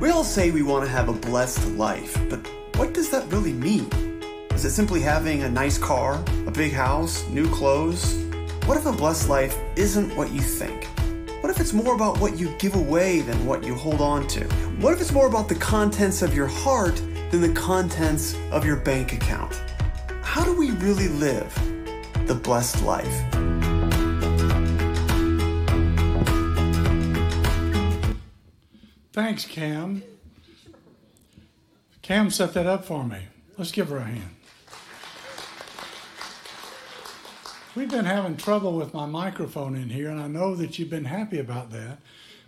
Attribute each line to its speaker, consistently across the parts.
Speaker 1: We all say we want to have a blessed life, but what does that really mean? Is it simply having a nice car, a big house, new clothes? What if a blessed life isn't what you think? What if it's more about what you give away than what you hold on to? What if it's more about the contents of your heart than the contents of your bank account? How do we really live the blessed life?
Speaker 2: Thanks, Cam. Cam set that up for me. Let's give her a hand. We've been having trouble with my microphone in here, and I know that you've been happy about that.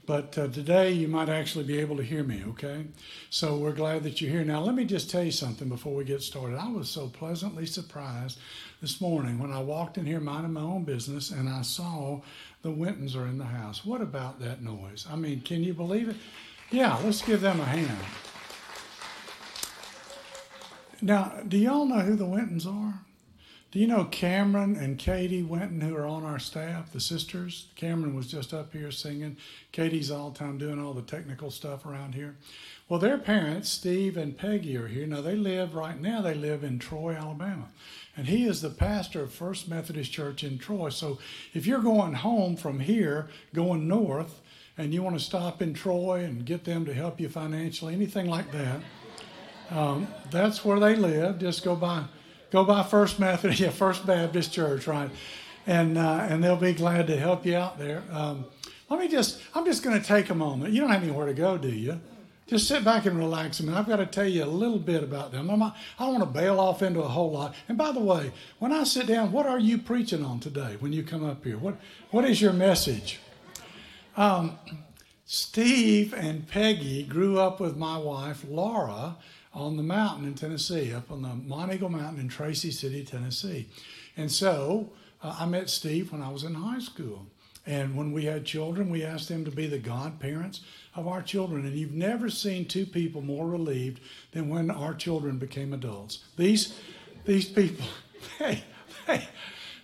Speaker 2: But uh, today you might actually be able to hear me, okay? So we're glad that you're here. Now, let me just tell you something before we get started. I was so pleasantly surprised this morning when I walked in here minding my own business and I saw the Wintons are in the house. What about that noise? I mean, can you believe it? Yeah, let's give them a hand. Now, do y'all know who the Wintons are? Do you know Cameron and Katie Winton, who are on our staff, the sisters? Cameron was just up here singing. Katie's all the time doing all the technical stuff around here. Well, their parents, Steve and Peggy, are here. Now, they live right now, they live in Troy, Alabama. And he is the pastor of First Methodist Church in Troy. So if you're going home from here, going north, and you want to stop in Troy and get them to help you financially, anything like that, um, that's where they live. Just go by go by First Methodist, yeah, First Baptist Church, right? And uh, and they'll be glad to help you out there. Um, let me just, I'm just going to take a moment. You don't have anywhere to go, do you? Just sit back and relax a minute. I've got to tell you a little bit about them. I don't want to bail off into a whole lot. And by the way, when I sit down, what are you preaching on today when you come up here? What What is your message? Um, Steve and Peggy grew up with my wife, Laura, on the mountain in Tennessee, up on the Monteagle Mountain in Tracy City, Tennessee. And so uh, I met Steve when I was in high school. And when we had children, we asked them to be the godparents of our children. And you've never seen two people more relieved than when our children became adults. These, these people, they, they,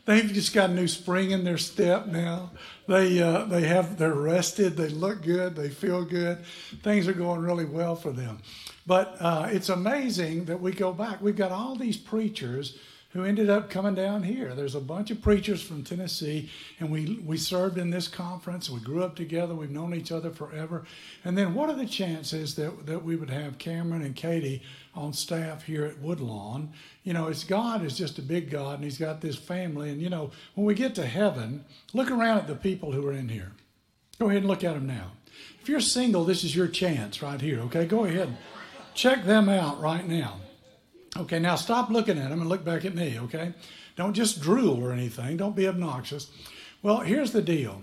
Speaker 2: they've just got a new spring in their step now. They, uh, they have, they're rested, they look good, they feel good. Things are going really well for them. But uh, it's amazing that we go back. We've got all these preachers who ended up coming down here. There's a bunch of preachers from Tennessee, and we, we served in this conference. We grew up together. We've known each other forever. And then, what are the chances that, that we would have Cameron and Katie on staff here at Woodlawn? You know, it's God is just a big God, and He's got this family. And, you know, when we get to heaven, look around at the people who are in here. Go ahead and look at them now. If you're single, this is your chance right here, okay? Go ahead. Check them out right now. Okay, now stop looking at them and look back at me, okay? Don't just drool or anything. Don't be obnoxious. Well, here's the deal.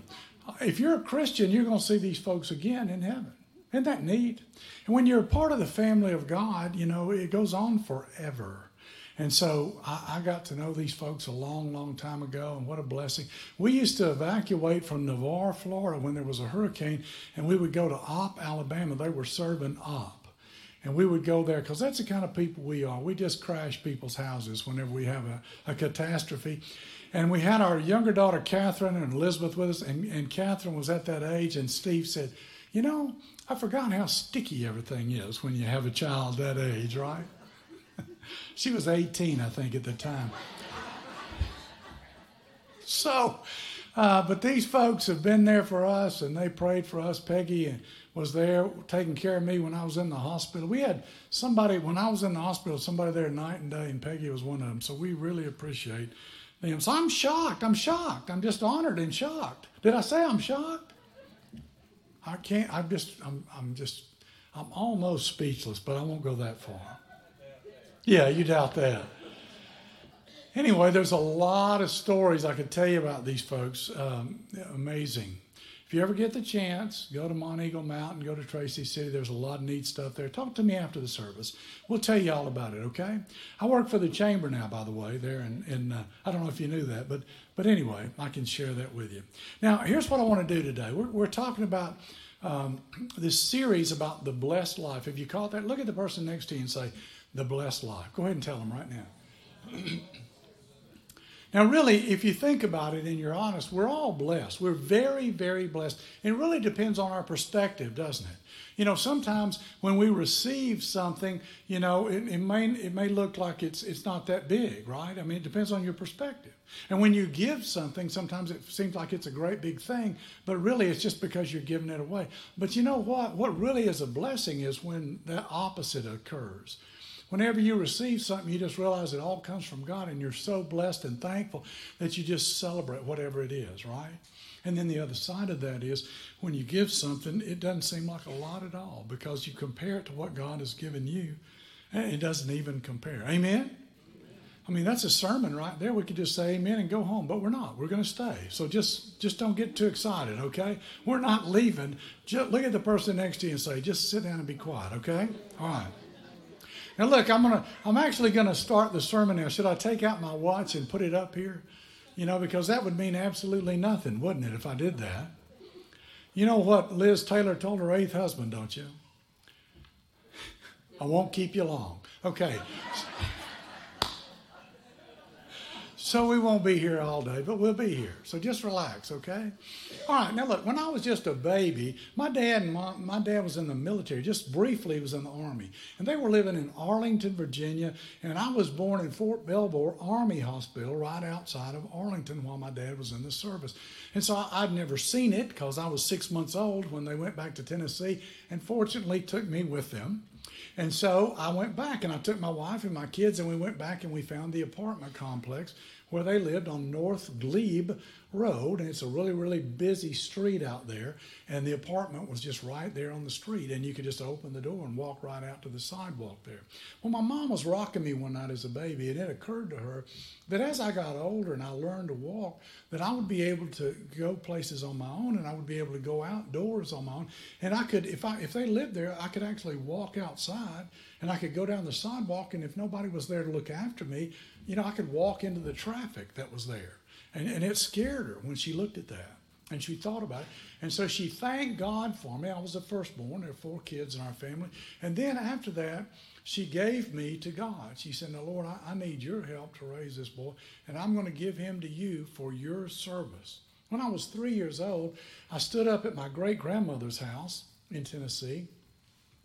Speaker 2: If you're a Christian, you're going to see these folks again in heaven. Isn't that neat? And when you're a part of the family of God, you know, it goes on forever. And so I, I, got to know these folks a long, long time ago, and what a blessing. We used to evacuate from Navarre, Florida when there was a hurricane, and we would go to Opp, Alabama. They were serving Opp. And we would go there because that's the kind of people we are. We just crash people's houses whenever we have a, a catastrophe. And we had our younger daughter, Catherine, and Elizabeth with us. And, and Catherine was at that age. And Steve said, You know, I forgot how sticky everything is when you have a child that age, right? she was 18, I think, at the time. so, uh, but these folks have been there for us and they prayed for us. Peggy and was there taking care of me when I was in the hospital. We had somebody, when I was in the hospital, somebody there night and day, and Peggy was one of them. So we really appreciate them. So I'm shocked. I'm shocked. I'm just honored and shocked. Did I say I'm shocked? I can't, I'm just, I'm, I'm just, I'm almost speechless, but I won't go that far. Yeah, you doubt that. Anyway, there's a lot of stories I could tell you about these folks. Um, amazing. If you ever get the chance, go to Monteagle Mountain, go to Tracy City. There's a lot of neat stuff there. Talk to me after the service. We'll tell you all about it, okay? I work for the chamber now, by the way, there. And uh, I don't know if you knew that, but, but anyway, I can share that with you. Now, here's what I want to do today. We're, we're talking about um, this series about the blessed life. If you caught that, look at the person next to you and say, the blessed life. Go ahead and tell them right now. Now, really, if you think about it and you're honest, we're all blessed. We're very, very blessed. It really depends on our perspective, doesn't it? You know, sometimes when we receive something, you know, it, it, may it may look like it's it's not that big, right? I mean, it depends on your perspective. And when you give something, sometimes it seems like it's a great big thing, but really it's just because you're giving it away. But you know what? What really is a blessing is when the opposite occurs. Whenever you receive something, you just realize it all comes from God, and you're so blessed and thankful that you just celebrate whatever it is, right? And then the other side of that is when you give something, it doesn't seem like a lot at all because you compare it to what God has given you, and it doesn't even compare. Amen? I mean, that's a sermon right there. We could just say amen and go home, but we're not. We're going to stay. So just just don't get too excited, okay? We're not leaving. Just look at the person next to you and say, just sit down and be quiet, okay? All right. Now look, I'm gonna I'm actually gonna start the sermon now. Should I take out my watch and put it up here? You know, because that would mean absolutely nothing, wouldn't it, if I did that? You know what Liz Taylor told her eighth husband, don't you? I won't keep you long. Okay. So we won't be here all day, but we'll be here. So just relax, okay? All right. Now look, when I was just a baby, my dad and my, my dad was in the military. Just briefly, was in the army, and they were living in Arlington, Virginia. And I was born in Fort Belvoir Army Hospital, right outside of Arlington, while my dad was in the service. And so I, I'd never seen it because I was six months old when they went back to Tennessee, and fortunately took me with them. And so I went back and I took my wife and my kids and we went back and we found the apartment complex where they lived on North Glebe Road, and it's a really, really busy street out there. And the apartment was just right there on the street, and you could just open the door and walk right out to the sidewalk there. Well, my mom was rocking me one night as a baby, and it occurred to her that as I got older and I learned to walk, that I would be able to go places on my own, and I would be able to go outdoors on my own. And I could, if I if they lived there, I could actually walk outside, and I could go down the sidewalk, and if nobody was there to look after me, you know, I could walk into the traffic that was there. And, and it scared her when she looked at that. And she thought about it. And so she thanked God for me. I was the firstborn. There were four kids in our family. And then after that, she gave me to God. She said, Now, Lord, I, I need your help to raise this boy, and I'm going to give him to you for your service. When I was three years old, I stood up at my great grandmother's house in Tennessee.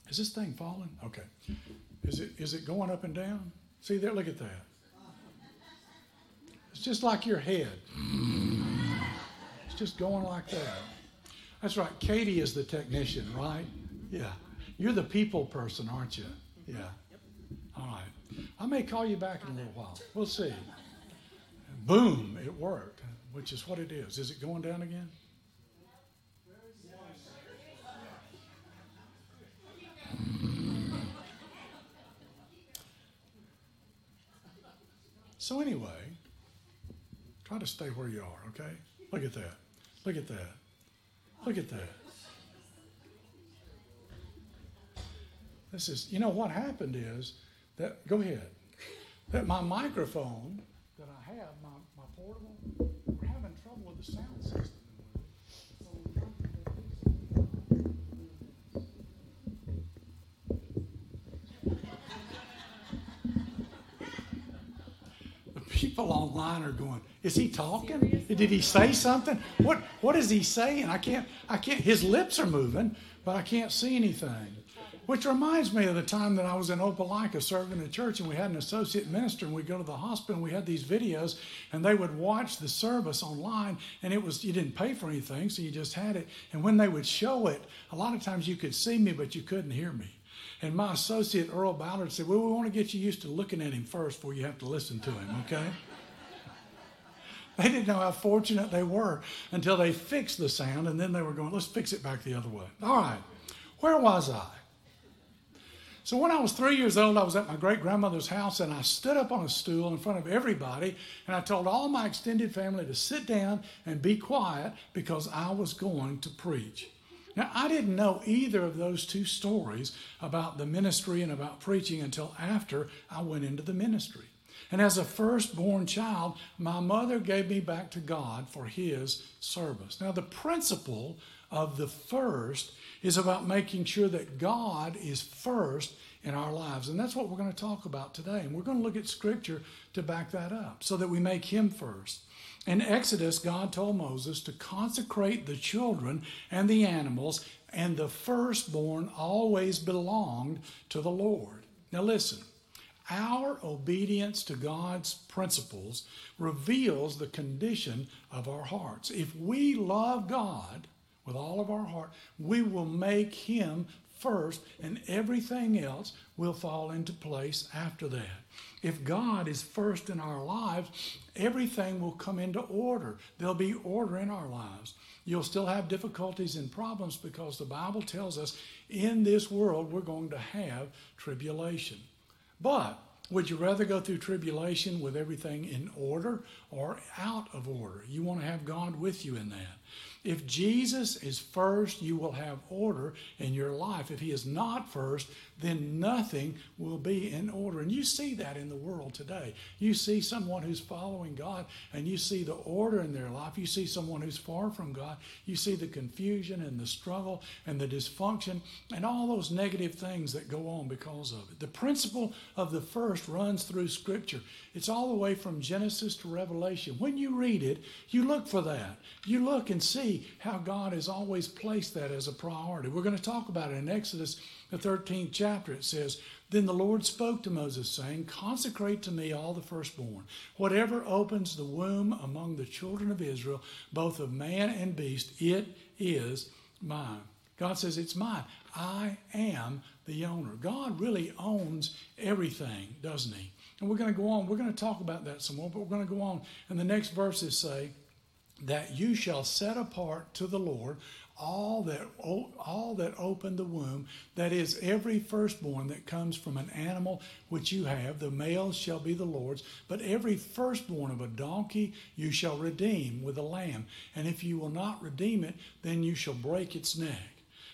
Speaker 2: Is this thing falling? Okay. Is it, is it going up and down? See there? Look at that. It's just like your head. It's just going like that. That's right. Katie is the technician, right? Yeah. You're the people person, aren't you? Yeah. All right. I may call you back in a little while. We'll see. Boom, it worked, which is what it is. Is it going down again? So, anyway, Try to stay where you are, okay? Look at that. Look at that. Look at that. This is, you know, what happened is that, go ahead, that my microphone that I have, my, my portable, we're having trouble with the sound system. The people online are going, is he talking? Did he say something? What what is he saying? I can't I can't his lips are moving, but I can't see anything. Which reminds me of the time that I was in Opelika serving in church and we had an associate minister and we'd go to the hospital and we had these videos and they would watch the service online and it was you didn't pay for anything, so you just had it. And when they would show it, a lot of times you could see me but you couldn't hear me. And my associate Earl Ballard said, Well, we want to get you used to looking at him first before you have to listen to him, okay? They didn't know how fortunate they were until they fixed the sound, and then they were going, let's fix it back the other way. All right, where was I? So when I was three years old, I was at my great grandmother's house, and I stood up on a stool in front of everybody, and I told all my extended family to sit down and be quiet because I was going to preach. Now, I didn't know either of those two stories about the ministry and about preaching until after I went into the ministry. And as a firstborn child, my mother gave me back to God for His service. Now, the principle of the first is about making sure that God is first in our lives. And that's what we're going to talk about today. And we're going to look at scripture to back that up so that we make him first. In Exodus, God told Moses to consecrate the children and the animals, and the firstborn always belonged to the Lord. Now, listen, our obedience to God's principles reveals the condition of our hearts. If we love God with all of our heart, we will make Him first, and everything else will fall into place after that. If God is first in our lives, everything will come into order. There'll be order in our lives. You'll still have difficulties and problems because the Bible tells us in this world we're going to have tribulation. But would you rather go through tribulation with everything in order or out of order? You want to have God with you in that. If Jesus is first, you will have order in your life. If he is not first, then nothing will be in order. And you see that in the world today. You see someone who's following God and you see the order in their life. You see someone who's far from God. You see the confusion and the struggle and the dysfunction and all those negative things that go on because of it. The principle of the first runs through Scripture. It's all the way from Genesis to Revelation. When you read it, you look for that. You look and see how God has always placed that as a priority. We're going to talk about it in Exodus, the 13th chapter. It says, Then the Lord spoke to Moses, saying, Consecrate to me all the firstborn. Whatever opens the womb among the children of Israel, both of man and beast, it is mine. God says, It's mine. I am the owner. God really owns everything, doesn't He? And we're going to go on. We're going to talk about that some more, but we're going to go on. And the next verses say, that you shall set apart to the Lord all that all that open the womb that is every firstborn that comes from an animal which you have the males shall be the lord's but every firstborn of a donkey you shall redeem with a lamb. And if you will not redeem it then you shall break its neck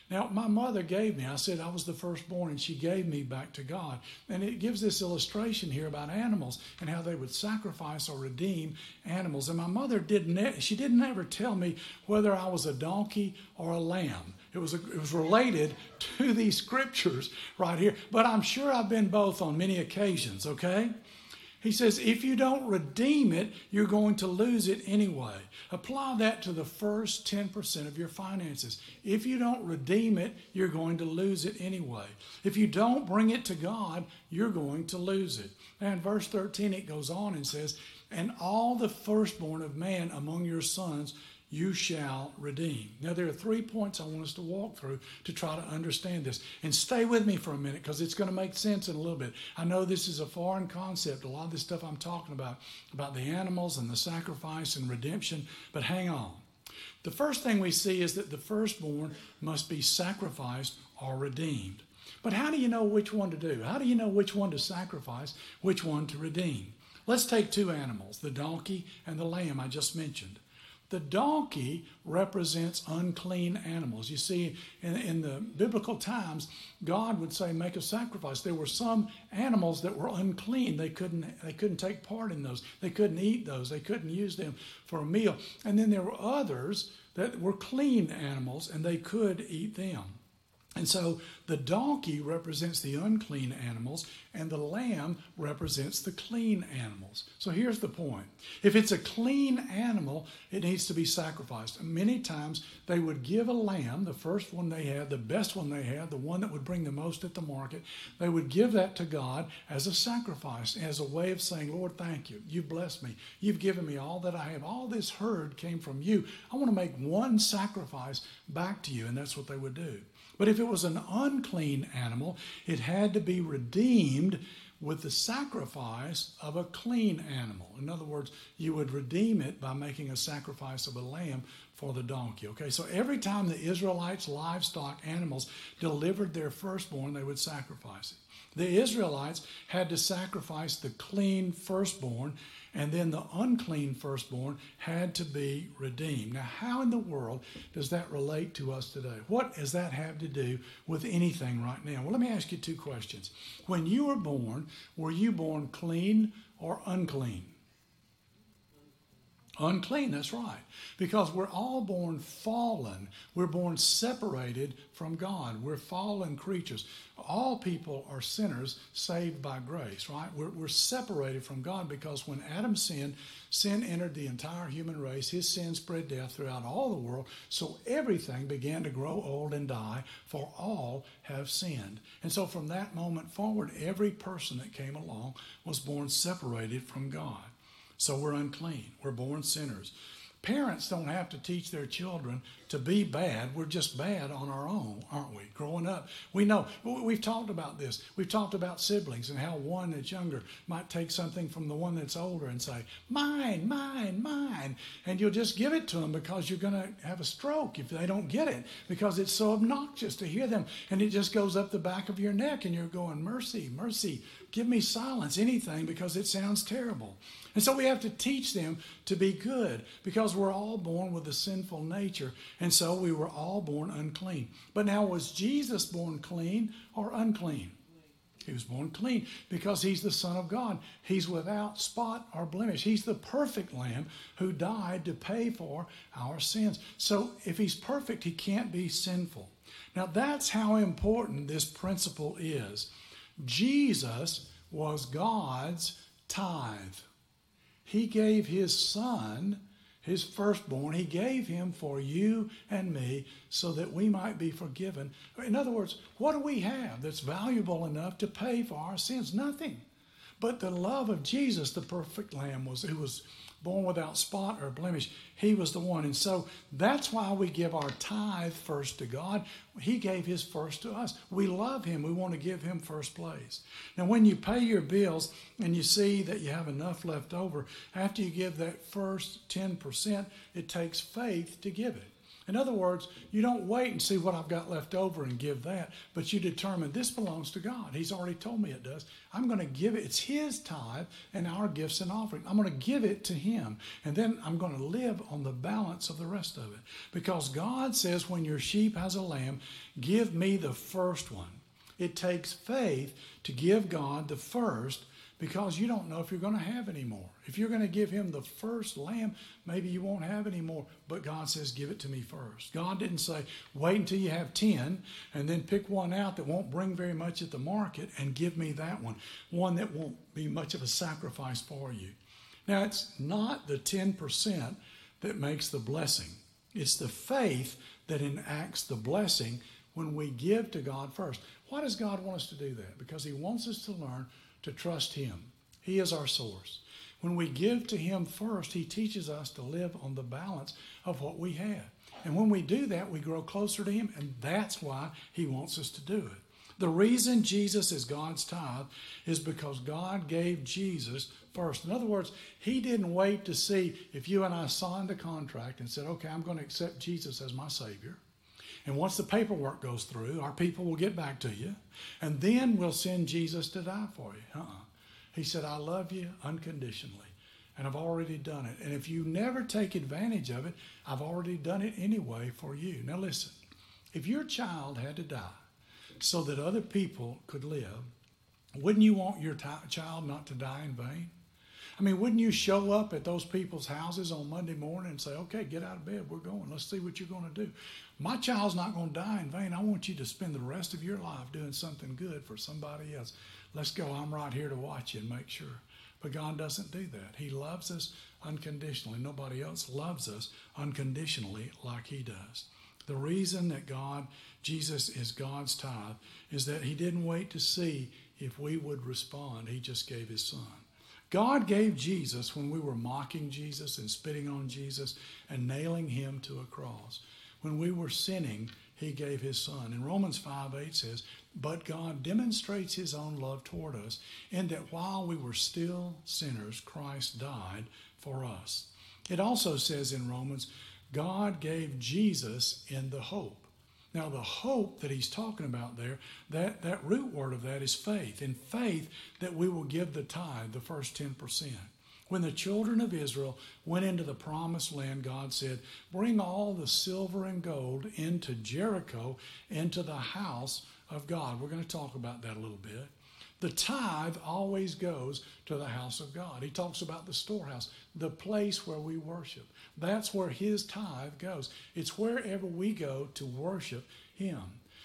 Speaker 2: now, my mother gave me, I said I was the firstborn, and she gave me back to God. And it gives this illustration here about animals and how they would sacrifice or redeem animals. And my mother didn't, she didn't ever tell me whether I was a donkey or a lamb. It was, a, it was related to these scriptures right here. But I'm sure I've been both on many occasions, okay? He says, if you don't redeem it, you're going to lose it anyway. Apply that to the first 10% of your finances. If you don't redeem it, you're going to lose it anyway. If you don't bring it to God, you're going to lose it. And verse 13, it goes on and says, And all the firstborn of man among your sons you shall redeem. Now, there are three points I want us to walk through to try to understand this. And stay with me for a minute because it's going to make sense in a little bit. I know this is a foreign concept, a lot of this stuff I'm talking about, about the animals and the sacrifice and redemption, but hang on. The first thing we see is that the firstborn must be sacrificed or redeemed. But how do you know which one to do? How do you know which one to sacrifice, which one to redeem? Let's take two animals, the donkey and the lamb I just mentioned. The donkey represents unclean animals. You see, in, in, the biblical times, God would say, "Make a sacrifice." There were some animals that were unclean; they couldn't they couldn't take part in those. They couldn't eat those. They couldn't use them for a meal. And then there were others that were clean animals, and they could eat them. And so the donkey represents the unclean animals, and the lamb represents the clean animals. So here's the point if it's a clean animal, it needs to be sacrificed. Many times they would give a lamb, the first one they had, the best one they had, the one that would bring the most at the market, they would give that to God as a sacrifice, as a way of saying, Lord, thank you. You've blessed me. You've given me all that I have. All this herd came from you. I want to make one sacrifice back to you. And that's what they would do. But if it was an unclean animal, it had to be redeemed with the sacrifice of a clean animal. In other words, you would redeem it by making a sacrifice of a lamb for the donkey. Okay, so every time the Israelites' livestock animals delivered their firstborn, they would sacrifice it. The Israelites had to sacrifice the clean firstborn and then the unclean firstborn had to be redeemed. Now, how in the world does that relate to us today? What does that have to do with anything right now? Well, let me ask you two questions. When you were born, were you born clean or unclean? Unclean, that's right. Because we're all born fallen. We're born separated from God. We're fallen creatures. All people are sinners saved by grace, right? We're, we're separated from God because when Adam sinned, sin entered the entire human race. His sin spread death throughout all the world. So everything began to grow old and die, for all have sinned. And so from that moment forward, every person that came along was born separated from God. So we're unclean. We're born sinners. Parents don't have to teach their children to be bad. We're just bad on our own, aren't we? Growing up, we know. We've talked about this. We've talked about siblings and how one that's younger might take something from the one that's older and say, mine, mine, mine. And you'll just give it to them because you're going to have a stroke if they don't get it because it's so obnoxious to hear them. And it just goes up the back of your neck and you're going, mercy, mercy, give me silence, anything because it sounds terrible. And so we have to teach them to be good because we're all born with a sinful nature. And so we were all born unclean. But now, was Jesus born clean or unclean? He was born clean because he's the Son of God. He's without spot or blemish. He's the perfect Lamb who died to pay for our sins. So if he's perfect, he can't be sinful. Now, that's how important this principle is. Jesus was God's tithe. He gave his son, his firstborn, he gave him for you and me so that we might be forgiven. In other words, what do we have that's valuable enough to pay for our sins? Nothing. But the love of Jesus, the perfect Lamb, was who was born without spot or blemish. He was the one. And so that's why we give our tithe first to God. He gave His first to us. We love Him. We want to give Him first place. Now, when you pay your bills and you see that you have enough left over, after you give that first 10%, it takes faith to give it. In other words, you don't wait and see what I've got left over and give that, but you determine this belongs to God. He's already told me it does. I'm going to give it. It's His tithe and our gifts and offering. I'm going to give it to Him. And then I'm going to live on the balance of the rest of it. Because God says, when your sheep has a lamb, give me the first one. It takes faith to give God the first because you don't know if you're going to have any more. If you're going to give him the first lamb, maybe you won't have any more. But God says, give it to me first. God didn't say, wait until you have 10 and then pick one out that won't bring very much at the market and give me that one, one that won't be much of a sacrifice for you. Now, it's not the 10% that makes the blessing, it's the faith that enacts the blessing when we give to God first. Why does God want us to do that? Because He wants us to learn to trust Him. He is our source. When we give to Him first, He teaches us to live on the balance of what we have. And when we do that, we grow closer to Him, and that's why He wants us to do it. The reason Jesus is God's tithe is because God gave Jesus first. In other words, He didn't wait to see if you and I signed a contract and said, okay, I'm going to accept Jesus as my Savior. And once the paperwork goes through, our people will get back to you, and then we'll send Jesus to die for you. Uh-uh. He said, I love you unconditionally, and I've already done it. And if you never take advantage of it, I've already done it anyway for you. Now, listen if your child had to die so that other people could live, wouldn't you want your t- child not to die in vain? I mean, wouldn't you show up at those people's houses on Monday morning and say, okay, get out of bed, we're going, let's see what you're going to do? My child's not going to die in vain. I want you to spend the rest of your life doing something good for somebody else. Let's go. I'm right here to watch you and make sure. But God doesn't do that. He loves us unconditionally. Nobody else loves us unconditionally like He does. The reason that God, Jesus is God's tithe, is that He didn't wait to see if we would respond. He just gave His Son. God gave Jesus when we were mocking Jesus and spitting on Jesus and nailing Him to a cross. When we were sinning, He gave His Son. And Romans 5 8 says, But God demonstrates His own love toward us in that while we were still sinners, Christ died for us. It also says in Romans, God gave Jesus in the hope. Now, the hope that he's talking about there, that, that root word of that is faith. In faith, that we will give the tithe, the first 10%. When the children of Israel went into the promised land, God said, Bring all the silver and gold into Jericho, into the house of God. We're going to talk about that a little bit. The tithe always goes to the house of God. He talks about the storehouse, the place where we worship. That's where his tithe goes. It's wherever we go to worship him.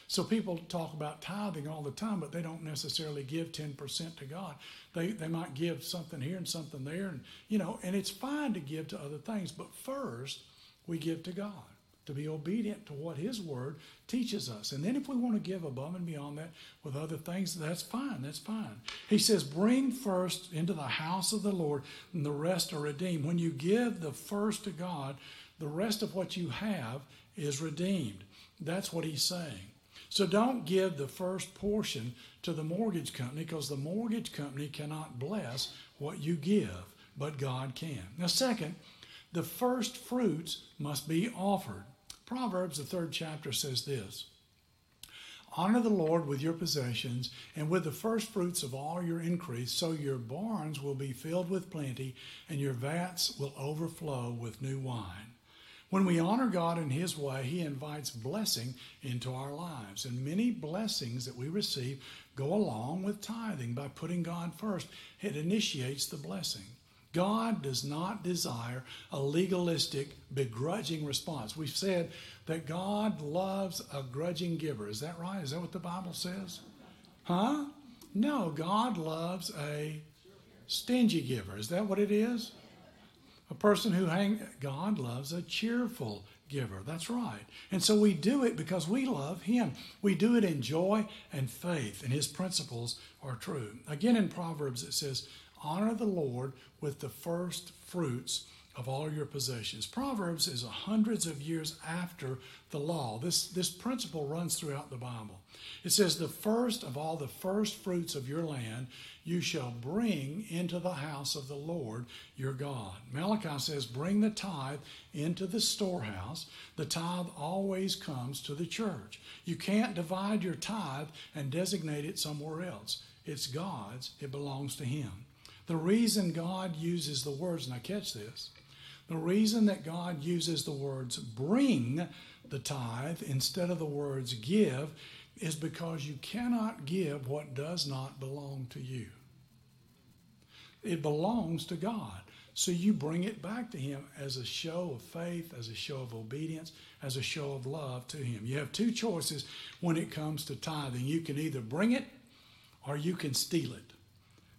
Speaker 2: So people talk about tithing all the time, but they don't necessarily give 10% to God. They, they might give something here and something there, and you know, and it's fine to give to other things, but first we give to God to be obedient to what His Word teaches us. And then if we want to give above and beyond that with other things, that's fine. That's fine. He says, Bring first into the house of the Lord, and the rest are redeemed. When you give the first to God, the rest of what you have is redeemed. That's what He's saying. So don't give the first portion to the mortgage company because the mortgage company cannot bless what you give, but God can. Now, second, the first fruits must be offered. Proverbs, the third chapter, says this Honor the Lord with your possessions and with the first fruits of all your increase, so your barns will be filled with plenty and your vats will overflow with new wine. When we honor God in His way, He invites blessing into our lives. And many blessings that we receive go along with tithing by putting God first. It initiates the blessing. God does not desire a legalistic, begrudging response. We've said that God loves a grudging giver. Is that right? Is that what the Bible says? Huh? No, God loves a stingy giver. Is that what it is? A person who hang God loves a cheerful giver. That's right. And so we do it because we love him. We do it in joy and faith, and his principles are true. Again in Proverbs it says, "Honor the Lord with the first fruits of all your possessions." Proverbs is hundreds of years after the law. This this principle runs throughout the Bible. It says, "The first of all the first fruits of your land you shall bring into the house of the Lord your God. Malachi says, Bring the tithe into the storehouse. The tithe always comes to the church. You can't divide your tithe and designate it somewhere else. It's God's, it belongs to Him. The reason God uses the words, now catch this, the reason that God uses the words bring the tithe instead of the words give is because you cannot give what does not belong to you. It belongs to God. So you bring it back to Him as a show of faith, as a show of obedience, as a show of love to Him. You have two choices when it comes to tithing. You can either bring it or you can steal it.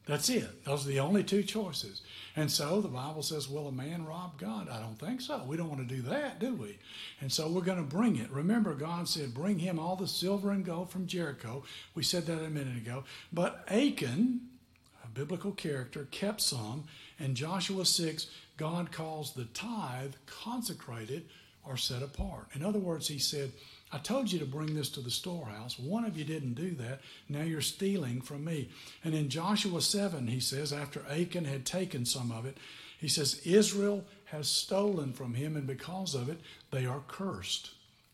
Speaker 2: That's it. Those are the only two choices. And so the Bible says, Will a man rob God? I don't think so. We don't want to do that, do we? And so we're going to bring it. Remember, God said, Bring him all the silver and gold from Jericho. We said that a minute ago. But Achan, a biblical character, kept some. And Joshua 6, God calls the tithe consecrated or set apart. In other words, he said, I told you to bring this to the storehouse. One of you didn't do that. Now you're stealing from me. And in Joshua 7, he says, after Achan had taken some of it, he says, Israel has stolen from him, and because of it, they are cursed.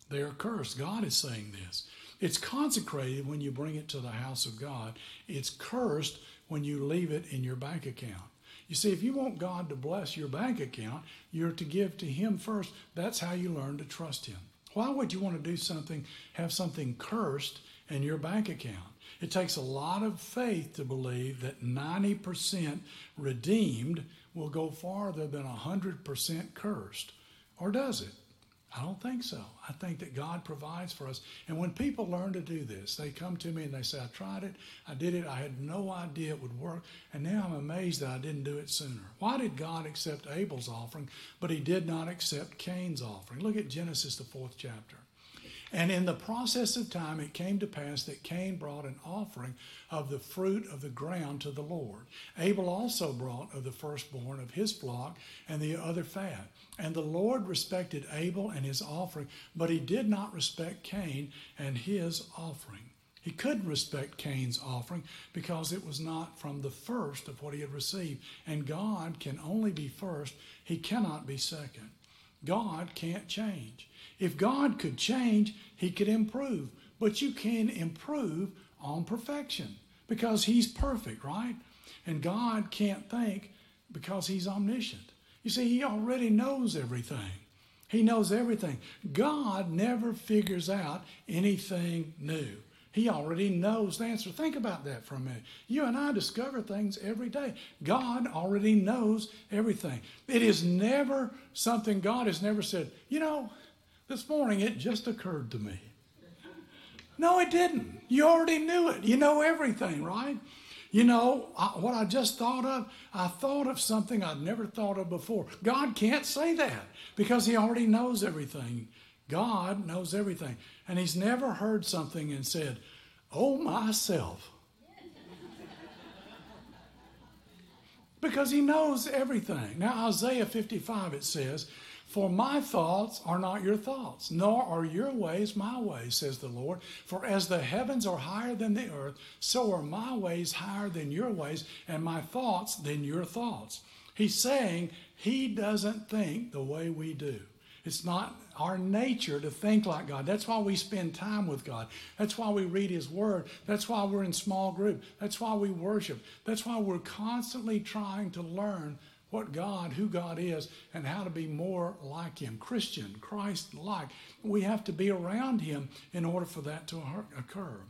Speaker 2: They are cursed. God is saying this. It's consecrated when you bring it to the house of God, it's cursed when you leave it in your bank account. You see, if you want God to bless your bank account, you're to give to Him first. That's how you learn to trust Him. Why would you want to do something, have something cursed in your bank account? It takes a lot of faith to believe that 90% redeemed will go farther than 100% cursed. Or does it? I don't think so. I think that God provides for us. And when people learn to do this, they come to me and they say, I tried it, I did it, I had no idea it would work, and now I'm amazed that I didn't do it sooner. Why did God accept Abel's offering, but he did not accept Cain's offering? Look at Genesis, the fourth chapter. And in the process of time, it came to pass that Cain brought an offering of the fruit of the ground to the Lord. Abel also brought of the firstborn of his flock and the other fat. And the Lord respected Abel and his offering, but he did not respect Cain and his offering. He couldn't respect Cain's offering because it was not from the first of what he had received. And God can only be first, he cannot be second. God can't change. If God could change, He could improve. But you can improve on perfection because He's perfect, right? And God can't think because He's omniscient. You see, He already knows everything. He knows everything. God never figures out anything new. He already knows the answer. Think about that for a minute. You and I discover things every day. God already knows everything. It is never something God has never said, you know, this morning it just occurred to me. No, it didn't. You already knew it. You know everything, right? You know, I, what I just thought of, I thought of something I'd never thought of before. God can't say that because He already knows everything. God knows everything. And He's never heard something and said, Oh, myself. because He knows everything. Now, Isaiah 55, it says, for my thoughts are not your thoughts, nor are your ways my ways, says the Lord. For as the heavens are higher than the earth, so are my ways higher than your ways, and my thoughts than your thoughts. He's saying he doesn't think the way we do. It's not our nature to think like God. That's why we spend time with God. That's why we read His Word. That's why we're in small group. That's why we worship. That's why we're constantly trying to learn what God, who God is, and how to be more like Him. Christian, Christ like. We have to be around Him in order for that to occur.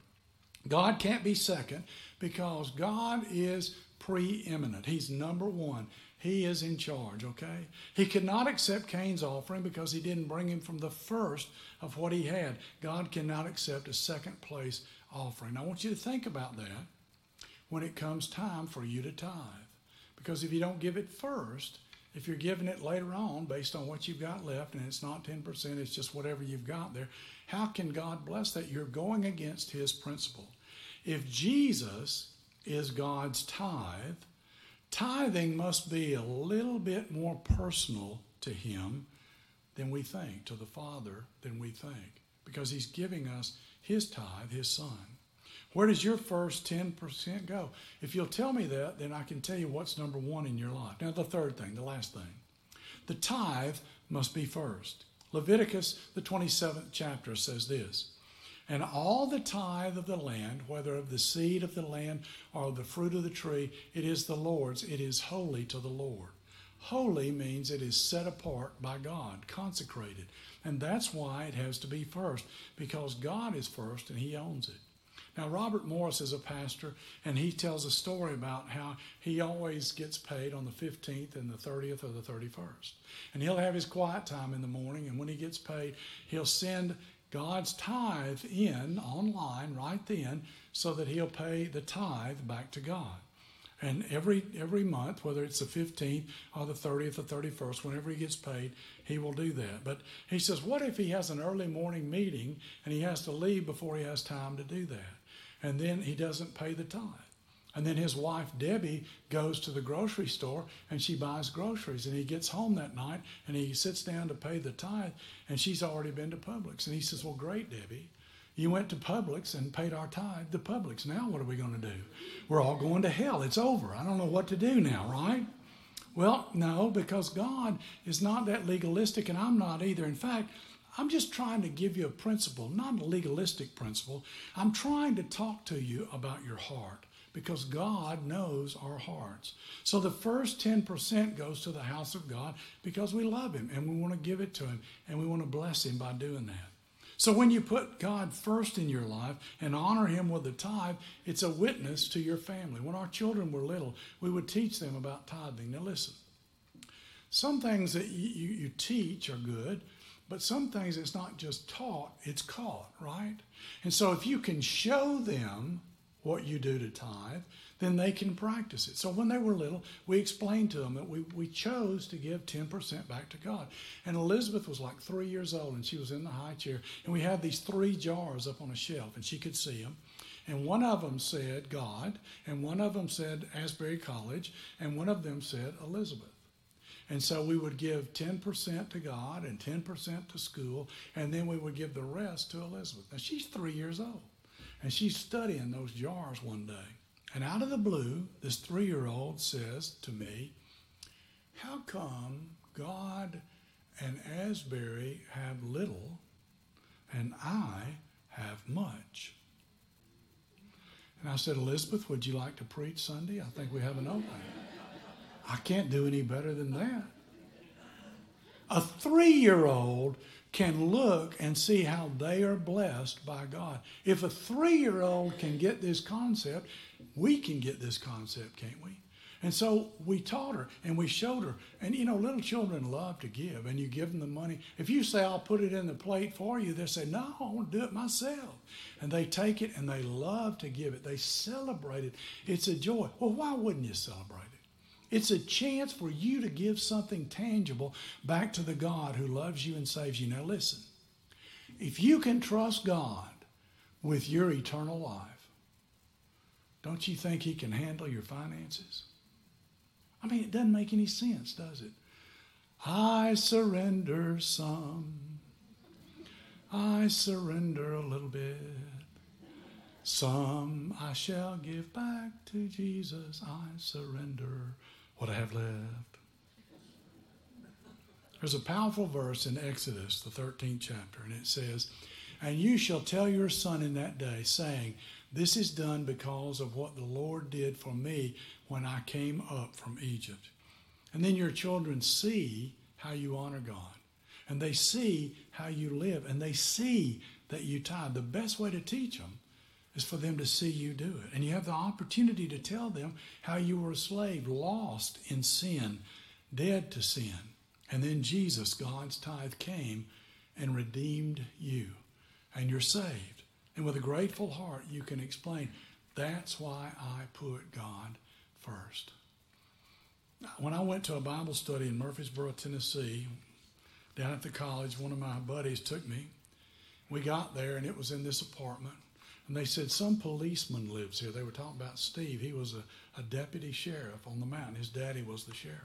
Speaker 2: God can't be second because God is preeminent. He's number one. He is in charge, okay? He could not accept Cain's offering because he didn't bring him from the first of what he had. God cannot accept a second place offering. I want you to think about that when it comes time for you to tithe. Because if you don't give it first, if you're giving it later on based on what you've got left and it's not 10%, it's just whatever you've got there, how can God bless that? You're going against his principle. If Jesus is God's tithe, tithing must be a little bit more personal to him than we think, to the Father than we think, because he's giving us his tithe, his son. Where does your first 10% go? If you'll tell me that, then I can tell you what's number one in your life. Now, the third thing, the last thing. The tithe must be first. Leviticus, the 27th chapter, says this And all the tithe of the land, whether of the seed of the land or the fruit of the tree, it is the Lord's. It is holy to the Lord. Holy means it is set apart by God, consecrated. And that's why it has to be first, because God is first and He owns it. Now, Robert Morris is a pastor, and he tells a story about how he always gets paid on the 15th and the 30th or the 31st. And he'll have his quiet time in the morning, and when he gets paid, he'll send God's tithe in online right then so that he'll pay the tithe back to God. And every every month, whether it's the 15th or the 30th or 31st, whenever he gets paid, he will do that. But he says, what if he has an early morning meeting and he has to leave before he has time to do that? And then he doesn't pay the tithe. And then his wife, Debbie, goes to the grocery store and she buys groceries. And he gets home that night and he sits down to pay the tithe, and she's already been to Publix. And he says, Well, great, Debbie. You went to Publix and paid our tithe to Publix. Now what are we going to do? We're all going to hell. It's over. I don't know what to do now, right? Well, no, because God is not that legalistic, and I'm not either. In fact, I'm just trying to give you a principle, not a legalistic principle. I'm trying to talk to you about your heart because God knows our hearts. So the first 10% goes to the house of God because we love Him and we want to give it to Him and we want to bless Him by doing that. So when you put God first in your life and honor Him with the tithe, it's a witness to your family. When our children were little, we would teach them about tithing. Now listen, some things that you, you, you teach are good, but some things it's not just taught, it's caught, right? And so if you can show them what you do to tithe, then they can practice it. So when they were little, we explained to them that we, we chose to give 10% back to God. And Elizabeth was like three years old and she was in the high chair. And we had these three jars up on a shelf and she could see them. And one of them said God, and one of them said Asbury College, and one of them said Elizabeth. And so we would give 10% to God and 10% to school, and then we would give the rest to Elizabeth. Now she's three years old, and she's studying those jars one day. And out of the blue, this three year old says to me, How come God and Asbury have little and I have much? And I said, Elizabeth, would you like to preach Sunday? I think we have an opening. I can't do any better than that. A three year old can look and see how they are blessed by God. If a three year old can get this concept, we can get this concept, can't we? And so we taught her and we showed her. And you know, little children love to give, and you give them the money. If you say, I'll put it in the plate for you, they say, No, I want to do it myself. And they take it and they love to give it. They celebrate it. It's a joy. Well, why wouldn't you celebrate? It's a chance for you to give something tangible back to the God who loves you and saves you. Now, listen if you can trust God with your eternal life, don't you think He can handle your finances? I mean, it doesn't make any sense, does it? I surrender some. I surrender a little bit. Some I shall give back to Jesus. I surrender what I have left. There's a powerful verse in Exodus, the 13th chapter, and it says, And you shall tell your son in that day, saying, This is done because of what the Lord did for me when I came up from Egypt. And then your children see how you honor God. And they see how you live. And they see that you tithe. The best way to teach them is for them to see you do it. And you have the opportunity to tell them how you were a slave, lost in sin, dead to sin. And then Jesus, God's tithe, came and redeemed you. And you're saved. And with a grateful heart, you can explain that's why I put God first. When I went to a Bible study in Murfreesboro, Tennessee, down at the college, one of my buddies took me. We got there, and it was in this apartment. And they said, Some policeman lives here. They were talking about Steve. He was a, a deputy sheriff on the mountain. His daddy was the sheriff.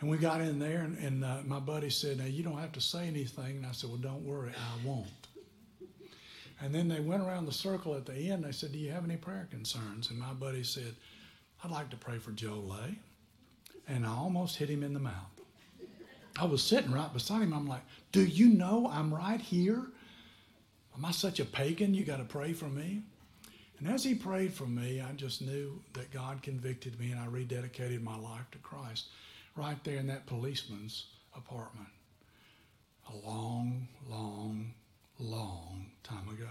Speaker 2: And we got in there, and, and uh, my buddy said, Now, you don't have to say anything. And I said, Well, don't worry, I won't. And then they went around the circle at the end. They said, Do you have any prayer concerns? And my buddy said, I'd like to pray for Joe Lay. And I almost hit him in the mouth. I was sitting right beside him. I'm like, Do you know I'm right here? Am I such a pagan? You got to pray for me? And as he prayed for me, I just knew that God convicted me and I rededicated my life to Christ right there in that policeman's apartment. A long, long, long time ago.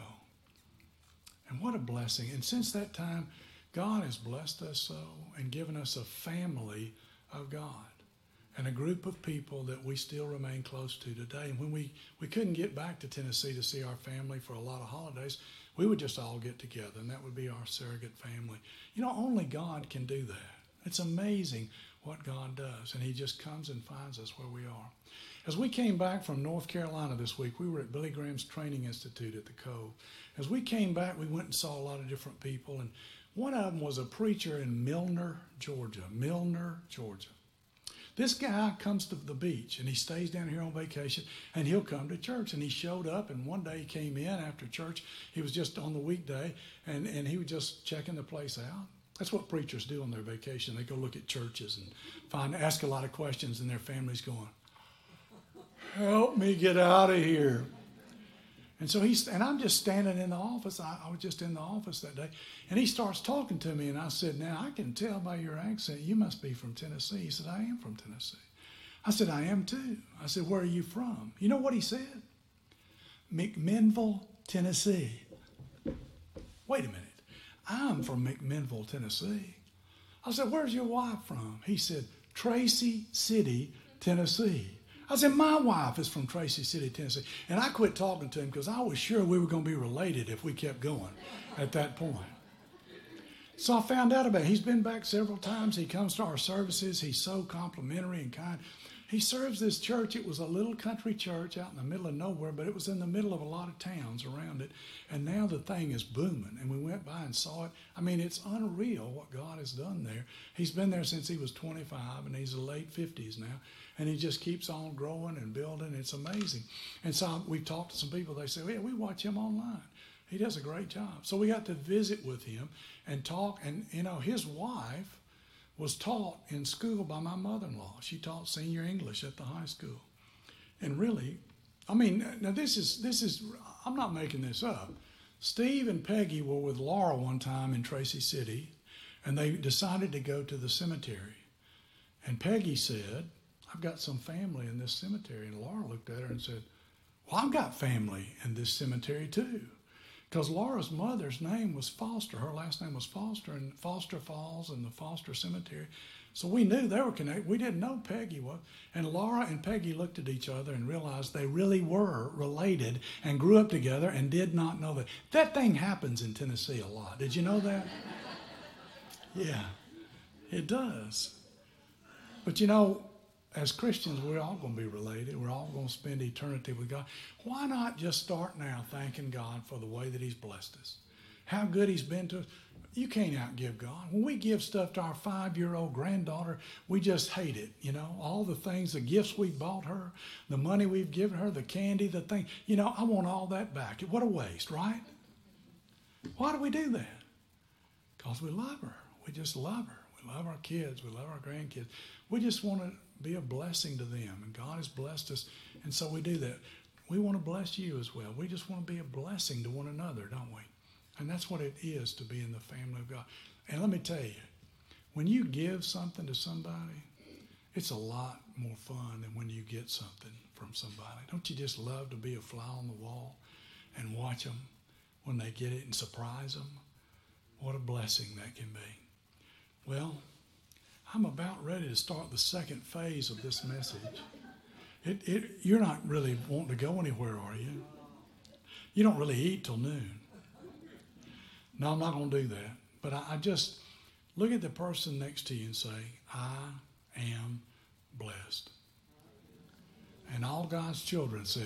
Speaker 2: And what a blessing. And since that time, God has blessed us so and given us a family of God and a group of people that we still remain close to today. And when we, we couldn't get back to Tennessee to see our family for a lot of holidays, we would just all get together, and that would be our surrogate family. You know, only God can do that. It's amazing what God does, and He just comes and finds us where we are. As we came back from North Carolina this week, we were at Billy Graham's Training Institute at the Cove. As we came back, we went and saw a lot of different people, and one of them was a preacher in Milner, Georgia. Milner, Georgia. This guy comes to the beach and he stays down here on vacation and he'll come to church. And he showed up and one day he came in after church. He was just on the weekday and, and he was just checking the place out. That's what preachers do on their vacation. They go look at churches and find ask a lot of questions and their family's going, Help me get out of here. And so he's, and I'm just standing in the office. I, I, was just in the office that day. And he starts talking to me. And I said, Now, I can tell by your accent, you must be from Tennessee. He said, I am from Tennessee. I said, I am too. I said, Where are you from? You know what he said? McMinnville, Tennessee. Wait a minute. I'm from McMinnville, Tennessee. I said, Where's your wife from? He said, Tracy City, Tennessee. I said, My wife is from Tracy City, Tennessee. And I quit talking to him because I was sure we were going to be related if we kept going at that point. So I found out about it. He's been back several times. He comes to our services. He's so complimentary and kind. He serves this church. It was a little country church out in the middle of nowhere, but it was in the middle of a lot of towns around it. And now the thing is booming. And we went by and saw it. I mean, it's unreal what God has done there. He's been there since he was 25, and he's in the late 50s now and he just keeps on growing and building. It's amazing. And so we've talked to some people. They say, "Yeah, we watch him online. He does a great job." So we got to visit with him and talk. And you know, his wife was taught in school by my mother-in-law. She taught senior English at the high school, and really, I mean, now this is this is I'm not making this up. Steve and Peggy were with Laura one time in Tracy City, and they decided to go to the cemetery. And Peggy said, I've got some family in this cemetery. And Laura looked at her and said, Well, I've got family in this cemetery too. Because Laura's mother's name was Foster. Her last name was Foster, and Foster Falls and the Foster Cemetery. So we knew they were connected. We didn't know Peggy was. And Laura and Peggy looked at each other and realized they really were related and grew up together and did not know that. That thing happens in Tennessee a lot. Did you know that? yeah, it does. But you know, as Christians, we're all going to be related. We're all going to spend eternity with God. Why not just start now thanking God for the way that He's blessed us? How good He's been to us. You can't outgive God. When we give stuff to our five year old granddaughter, we just hate it. You know, all the things, the gifts we bought her, the money we've given her, the candy, the thing. You know, I want all that back. What a waste, right? Why do we do that? Because we love her. We just love her. We love our kids. We love our grandkids. We just want to be a blessing to them. And God has blessed us. And so we do that. We want to bless you as well. We just want to be a blessing to one another, don't we? And that's what it is to be in the family of God. And let me tell you, when you give something to somebody, it's a lot more fun than when you get something from somebody. Don't you just love to be a fly on the wall and watch them when they get it and surprise them? What a blessing that can be. Well, I'm about ready to start the second phase of this message. It, it, you're not really wanting to go anywhere, are you? You don't really eat till noon. No, I'm not going to do that. But I, I just look at the person next to you and say, I am blessed. And all God's children said,